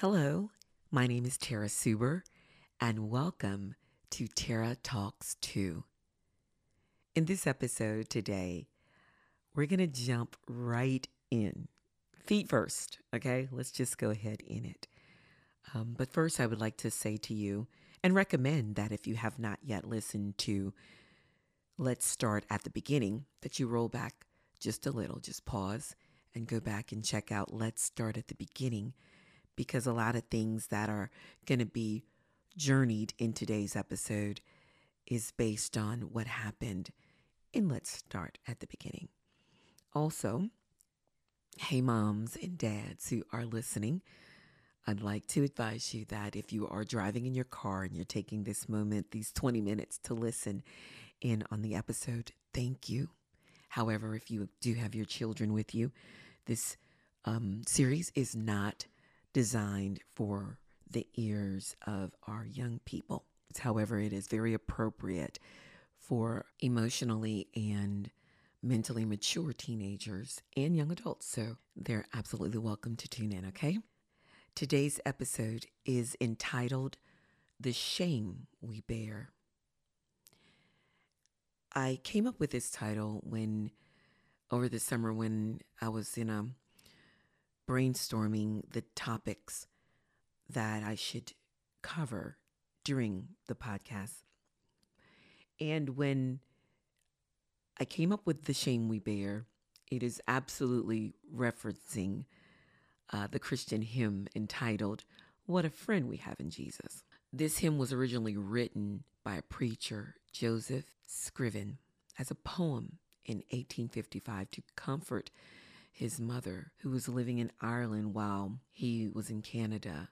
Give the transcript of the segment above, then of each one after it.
Hello, my name is Tara Suber, and welcome to Tara Talks 2. In this episode today, we're going to jump right in. Feet first, okay? Let's just go ahead in it. Um, but first, I would like to say to you and recommend that if you have not yet listened to Let's Start at the Beginning, that you roll back just a little, just pause and go back and check out Let's Start at the Beginning because a lot of things that are going to be journeyed in today's episode is based on what happened And Let's Start at the Beginning. Also, hey, moms and dads who are listening, I'd like to advise you that if you are driving in your car and you're taking this moment, these 20 minutes to listen in on the episode, thank you. However, if you do have your children with you, this um, series is not designed for the ears of our young people. However, it is very appropriate for emotionally and mentally mature teenagers and young adults. So they're absolutely welcome to tune in, okay? Today's episode is entitled The Shame We Bear. I came up with this title when, over the summer, when I was in a brainstorming the topics that I should cover during the podcast. And when I came up with The Shame We Bear, it is absolutely referencing uh, the Christian hymn entitled, What a Friend We Have in Jesus. This hymn was originally written by a preacher, Joseph Scriven, as a poem in 1855 to comfort his mother, who was living in Ireland while he was in Canada.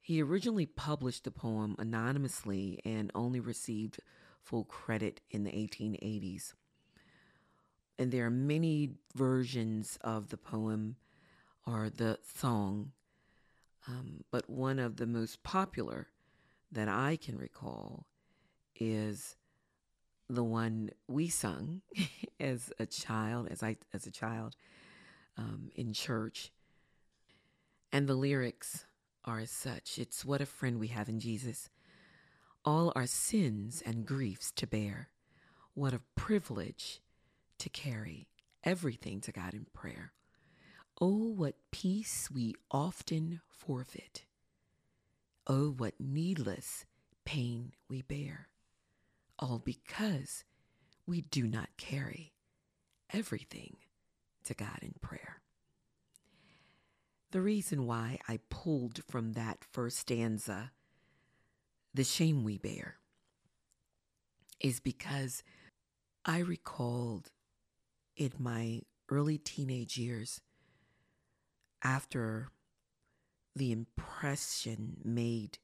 He originally published the poem anonymously and only received full credit in the 1880s. And there are many versions of the poem or the song, um, but one of the most popular that I can recall is the one we sung as a child, as I as a child um, in church. And the lyrics are as such. It's what a friend we have in Jesus. All our sins and griefs to bear. What a privilege to carry everything to God in prayer. Oh, what peace we often forfeit. Oh, what needless pain we bear all because we do not carry everything to God in prayer. The reason why I pulled from that first stanza, the shame we bear, is because I recalled in my early teenage years after the impression made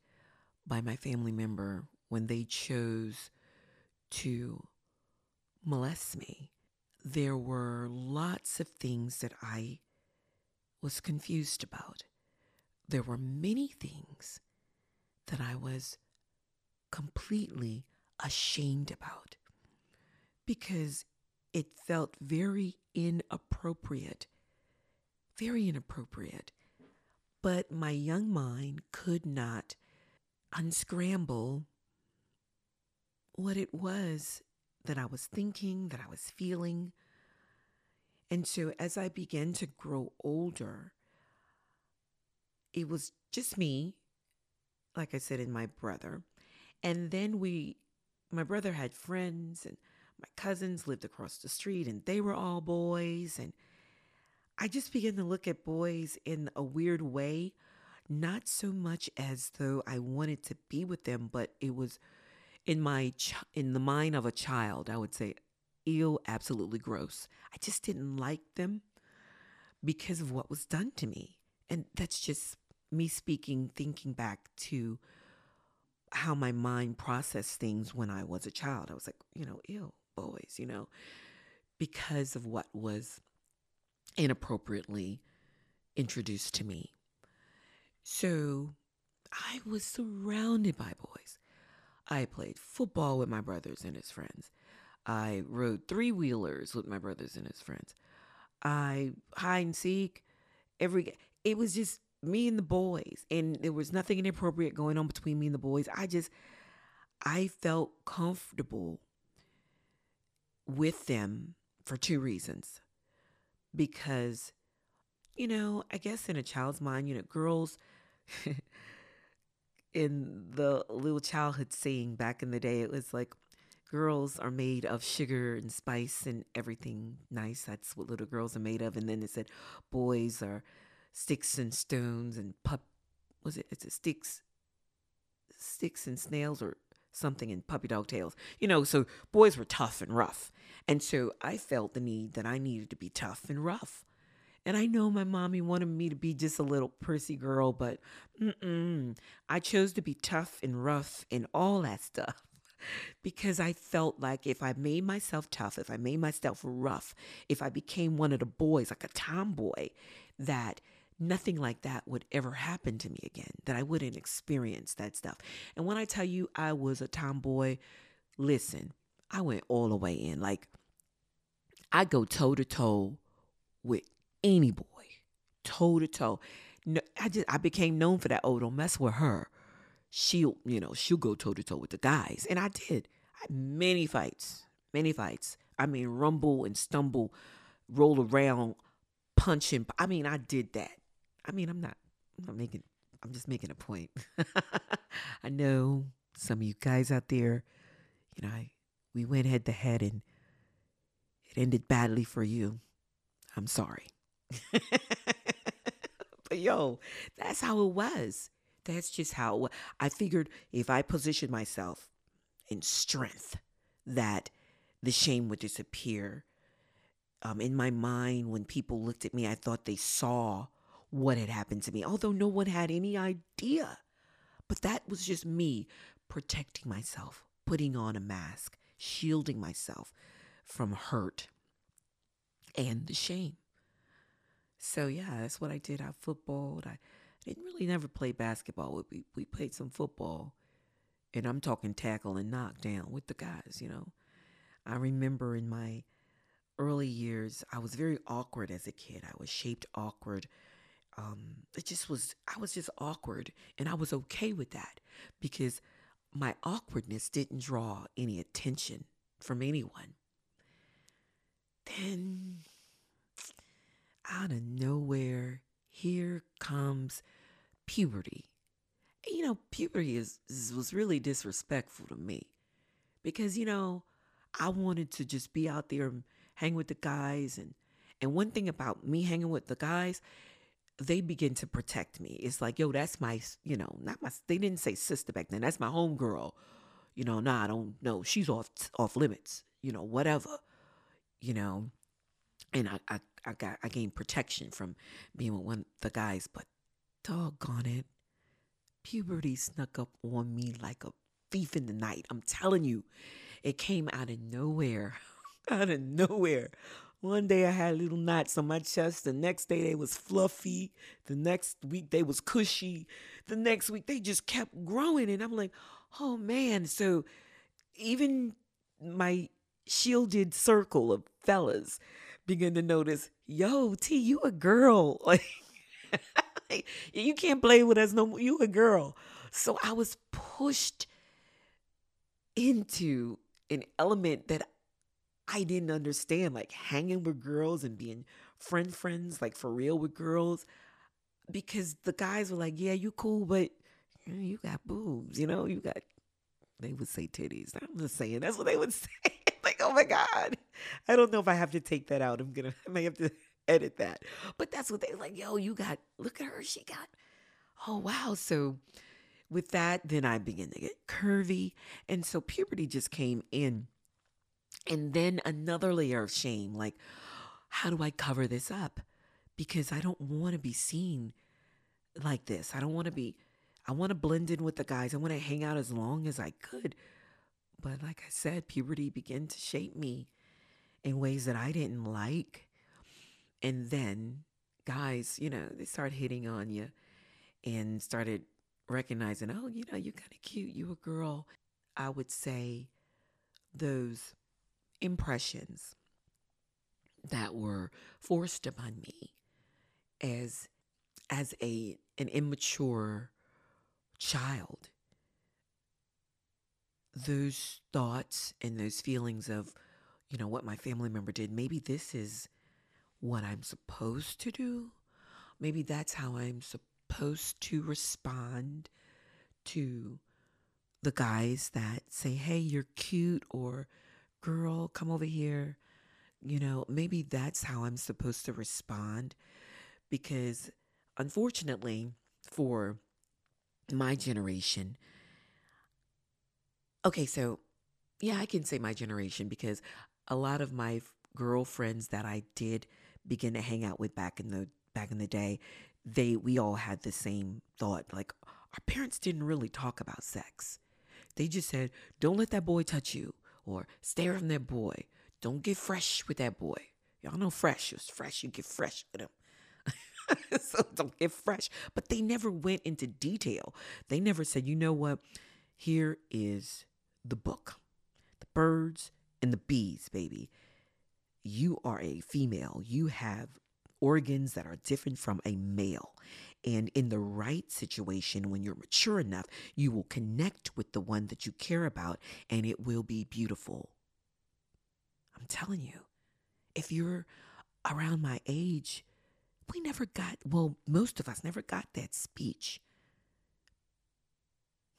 by my family member when they chose to molest me, there were lots of things that I was confused about. There were many things that I was completely ashamed about because it felt very inappropriate, very inappropriate. But my young mind could not unscramble what it was that I was thinking, that I was feeling. And so as I began to grow older, it was just me, like I said, and my brother. And then we, my brother had friends, and my cousins lived across the street, and they were all boys. And I just began to look at boys in a weird way, not so much as though I wanted to be with them, but it was in my ch- in the mind of a child, I would say, ew, absolutely gross. I just didn't like them because of what was done to me, and that's just me speaking, thinking back to how my mind processed things when I was a child. I was like, you know, ew, boys, you know, because of what was inappropriately introduced to me. So I was surrounded by boys. I played football with my brothers and his friends. I rode three wheelers with my brothers and his friends. I hide and seek every it was just me and the boys, and there was nothing inappropriate going on between me and the boys. I just, I felt comfortable with them for two reasons. Because, you know, I guess in a child's mind, you know, girls, in the little childhood saying back in the day, it was like, girls are made of sugar and spice and everything nice. That's what little girls are made of. And then it said boys are sticks and stones and pup. Was it? It's sticks, sticks and snails or something in puppy dog tails. You know, so boys were tough and rough. And so I felt the need that I needed to be tough and rough. And I know my mommy wanted me to be just a little prissy girl, but. I chose to be tough and rough and all that stuff because I felt like if I made myself tough, if I made myself rough, if I became one of the boys, like a tomboy, that nothing like that would ever happen to me again, that I wouldn't experience that stuff. And when I tell you I was a tomboy, listen, I went all the way in. Like, I go toe to toe with any boy, toe to toe. No, I just I became known for that. Oh, don't mess with her. She'll, you know, she'll go toe to toe with the guys, and I did. I many fights, many fights. I mean, rumble and stumble, roll around, punching. I mean, I did that. I mean, I'm not, I'm not making, I'm just making a point. I know some of you guys out there, you know, I, we went head to head and it ended badly for you. I'm sorry. but yo, that's how it was. That's just how I figured if I positioned myself in strength, that the shame would disappear. Um, in my mind, when people looked at me, I thought they saw what had happened to me, although no one had any idea. But that was just me protecting myself, putting on a mask, shielding myself from hurt and the shame. So yeah, that's what I did. I footballed. I didn't really never play basketball. We we played some football, and I'm talking tackle and knockdown with the guys. You know, I remember in my early years, I was very awkward as a kid. I was shaped awkward. Um, it just was. I was just awkward, and I was okay with that because my awkwardness didn't draw any attention from anyone. Then out of nowhere, here comes puberty. You know, puberty is, is, was really disrespectful to me because you know I wanted to just be out there and hang with the guys and and one thing about me hanging with the guys, they begin to protect me. It's like, yo, that's my, you know, not my. They didn't say sister back then. That's my homegirl. You know, nah, I don't know. She's off off limits. You know, whatever. You know, and I, I I got I gained protection from being with one of the guys, but doggone it, puberty snuck up on me like a thief in the night. I'm telling you, it came out of nowhere, out of nowhere. One day I had little knots on my chest. The next day they was fluffy. The next week they was cushy. The next week they just kept growing, and I'm like, oh man. So even my shielded circle of fellas begin to notice, yo, T, you a girl. Like you can't play with us no more. You a girl. So I was pushed into an element that I didn't understand, like hanging with girls and being friend friends, like for real with girls. Because the guys were like, Yeah, you cool, but you got boobs, you know, you got they would say titties. I'm just saying that's what they would say like, oh my God. I don't know if I have to take that out. I'm gonna I may have to edit that. But that's what they like, yo, you got look at her, she got oh wow. So with that, then I begin to get curvy. And so puberty just came in. And then another layer of shame, like, how do I cover this up? Because I don't want to be seen like this. I don't want to be, I want to blend in with the guys. I want to hang out as long as I could. But like I said, puberty began to shape me in ways that I didn't like. And then guys, you know, they start hitting on you and started recognizing, oh, you know, you're kind of cute. You a girl. I would say those impressions that were forced upon me as as a an immature child, those thoughts and those feelings of, you know, what my family member did, maybe this is what I'm supposed to do. Maybe that's how I'm supposed to respond to the guys that say, hey, you're cute, or girl, come over here. You know, maybe that's how I'm supposed to respond because unfortunately for my generation, okay, so yeah, I can say my generation because a lot of my girlfriends that I did begin to hang out with back in the back in the day, they we all had the same thought like our parents didn't really talk about sex. They just said, "Don't let that boy touch you," or "Stay from that boy." Don't get fresh with that boy. Y'all know fresh. It's fresh. You get fresh with him. so don't get fresh. But they never went into detail. They never said, you know what? Here is the book the birds and the bees, baby. You are a female. You have organs that are different from a male. And in the right situation, when you're mature enough, you will connect with the one that you care about and it will be beautiful. I'm telling you, if you're around my age, we never got, well, most of us never got that speech.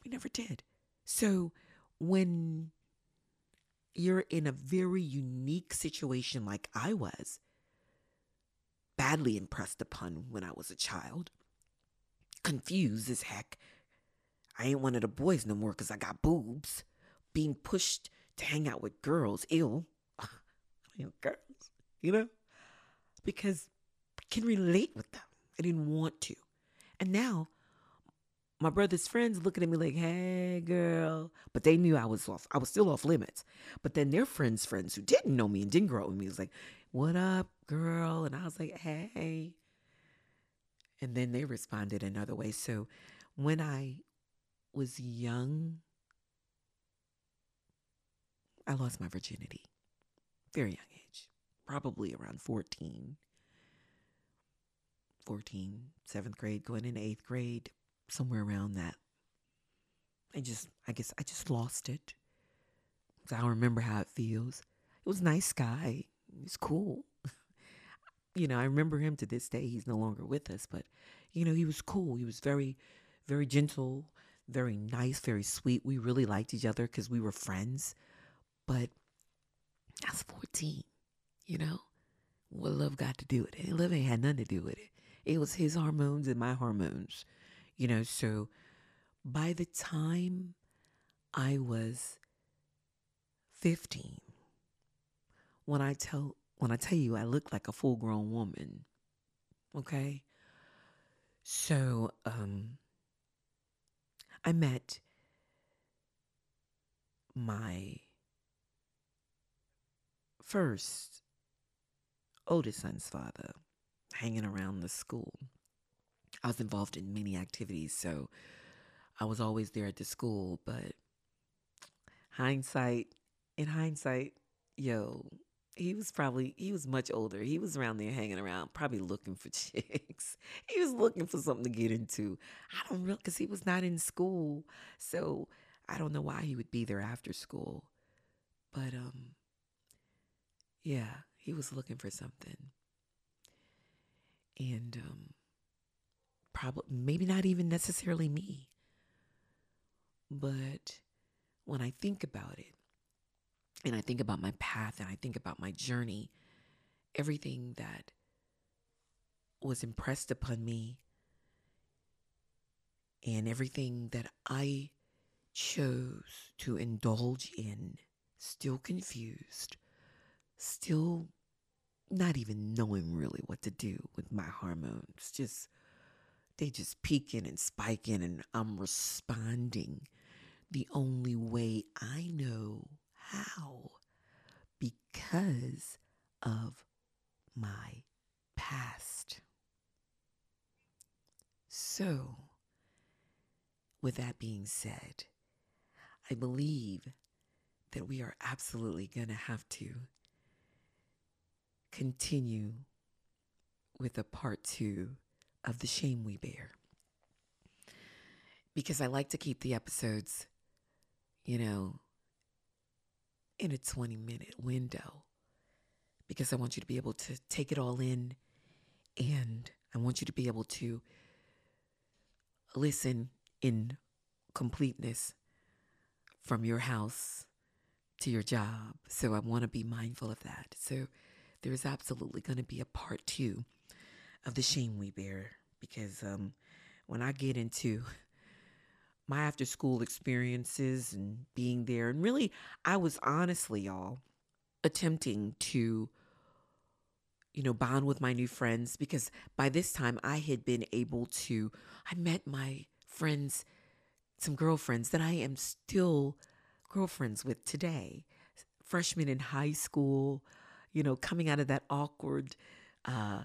We never did. So when you're in a very unique situation like I was, badly impressed upon when I was a child, confused as heck. I ain't one of the boys no more because I got boobs. Being pushed to hang out with girls, ill. girls, you know? Because I can relate with them. I didn't want to. And now my brother's friends looking at me like, hey girl. But they knew I was off. I was still off limits. But then their friends' friends who didn't know me and didn't grow up with me was like, what up, girl? And I was like, hey. And then they responded another way. So when I was young, I lost my virginity. Very young age. Probably around 14. 14, seventh grade, going into eighth grade, somewhere around that. I just, I guess I just lost it. I don't remember how it feels. It was nice guy. He's cool. you know, I remember him to this day. He's no longer with us, but you know, he was cool. He was very, very gentle, very nice, very sweet. We really liked each other because we were friends. But I was 14, you know? What love got to do with it? Love ain't had nothing to do with it. It was his hormones and my hormones, you know. So by the time I was 15, when I tell when I tell you I look like a full grown woman, okay? So um I met my first oldest son's father hanging around the school. I was involved in many activities, so I was always there at the school. But hindsight, in hindsight, yo, he was probably he was much older. He was around there hanging around, probably looking for chicks. he was looking for something to get into. I don't really because he was not in school, so I don't know why he would be there after school. But um, yeah, he was looking for something and um, probably maybe not even necessarily me. But when I think about it, and I think about my path, and I think about my journey, everything that was impressed upon me, and everything that I chose to indulge in, still confused, still not even knowing really what to do with my hormones. Just they just peaking and spiking and I'm responding the only way I know how because of my past. So, with that being said, I believe that we are absolutely going to have to continue with a part two of the shame we bear. because I like to keep the episodes, you know, in a 20 minute window because I want you to be able to take it all in and I want you to be able to listen in completeness from your house to your job. So I want to be mindful of that. So there's absolutely going to be a part two of the shame we bear because um, when I get into my after school experiences and being there, and really, I was honestly, y'all, attempting to you know, bond with my new friends because by this time I had been able to, I met my friends, some girlfriends that I am still girlfriends with today. Freshmen in high school, you know, coming out of that awkward uh,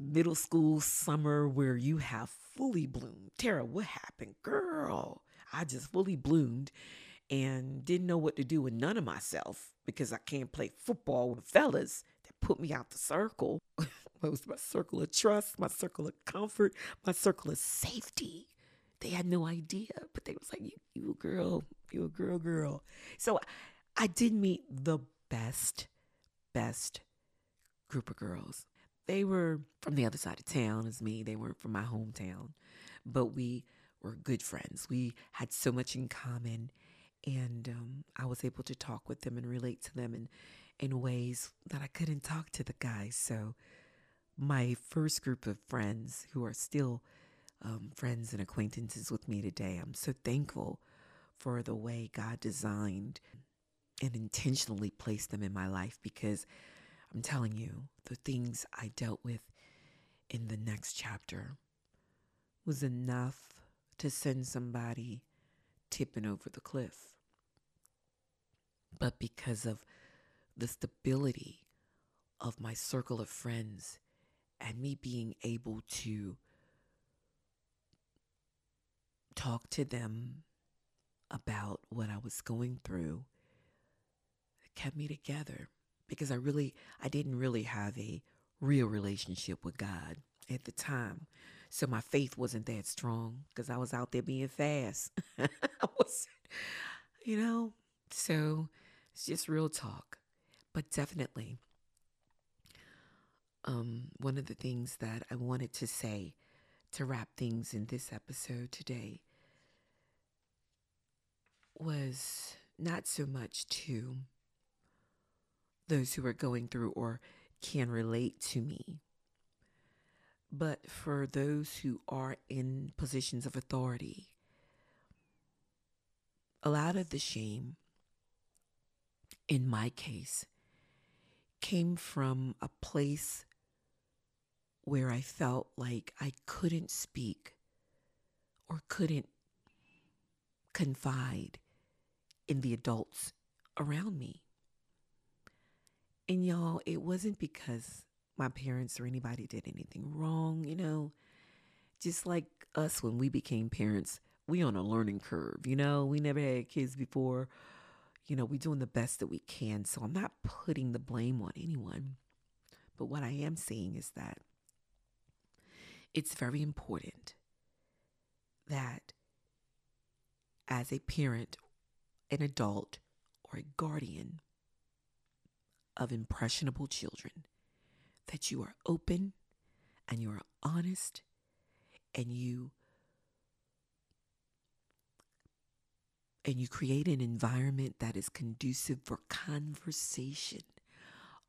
middle school summer where you have fully bloomed. Tara, what happened? Girl, I just fully bloomed and didn't know what to do with none of myself because I can't play football with fellas that put me out the circle. it was my circle of trust, my circle of comfort, my circle of safety. They had no idea, but they was like, you, you a girl, you a girl, girl. So I did meet the best, best group of girls. They were from the other side of town as me. They weren't from my hometown, but we were good friends. We had so much in common, and um, I was able to talk with them and relate to them and in ways that I couldn't talk to the guys. So, my first group of friends who are still um, friends and acquaintances with me today, I'm so thankful for the way God designed and intentionally placed them in my life because I'm telling you, the things I dealt with in the next chapter was enough to send somebody tipping over the cliff. But because of the stability of my circle of friends and me being able to talk to them about what I was going through it kept me together because I really I didn't really have a real relationship with God at the time. So my faith wasn't that strong because I was out there being fast. I was you know, so it's just real talk. But definitely, um, one of the things that I wanted to say to wrap things in this episode today was not so much to those who are going through or can relate to me, but for those who are in positions of authority. A lot of the shame, in my case, came from a place where I felt like I couldn't speak or couldn't confide in the adults around me. And y'all, it wasn't because my parents or anybody did anything wrong, you know. Just like us when we became parents, we on a learning curve, you know. We never had kids before you know, we're doing the best that we can. So I'm not putting the blame on anyone. But what I am saying is that it's very important that as a parent, an adult, or a guardian of impressionable children, that you are open and you are honest and you and you create an environment that is conducive for conversation,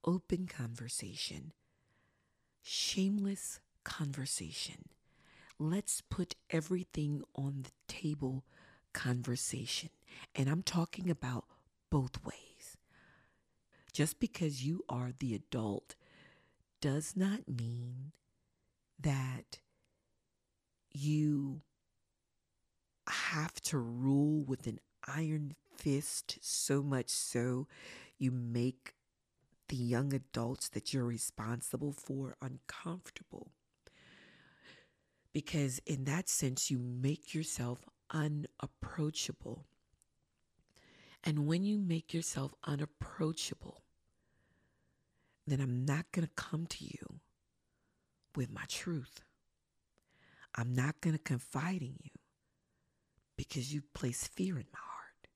open conversation, shameless conversation. Let's put everything on the table conversation. And I'm talking about both ways. Just because you are the adult does not mean that you have to rule with an iron fist so much so you make the young adults that you're responsible for uncomfortable. Because in that sense, you make yourself unapproachable. And when you make yourself unapproachable, then I'm not going to come to you with my truth. I'm not going to confide in you. because you place fear in my heart.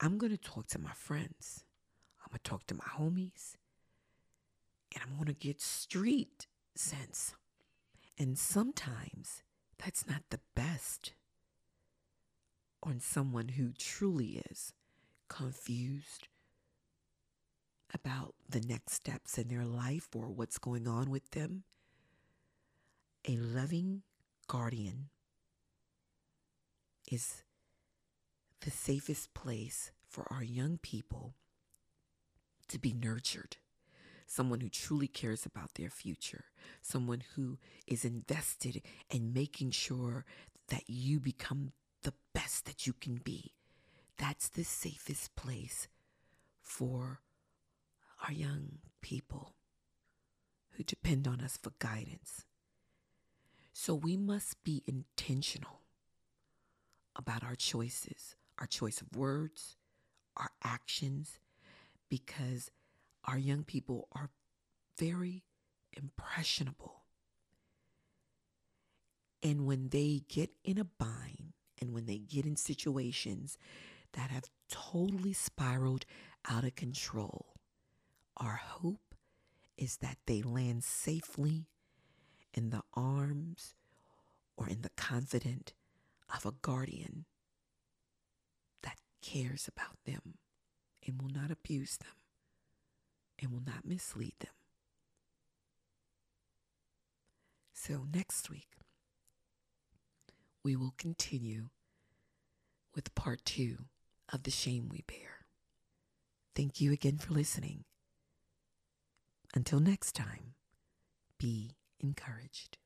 I'm going to talk to my friends. I'm going to talk to my homies. And I'm going to get street sense. And sometimes that's not the best on someone who truly is confused about the next steps in their life or what's going on with them. A loving guardian is the safest place for our young people to be nurtured. Someone who truly cares about their future, someone who is invested in making sure that you become the best that you can be. That's the safest place for our young people who depend on us for guidance. So we must be intentional about our choices, our choice of words, our actions, because our young people are very impressionable. And when they get in a bind and when they get in situations that have totally spiraled out of control, our hope is that they land safely in the arms or in the confidence of a guardian that cares about them and will not abuse them and will not mislead them. So, next week, we will continue with part two of The Shame We Bear. Thank you again for listening. Until next time, be encouraged.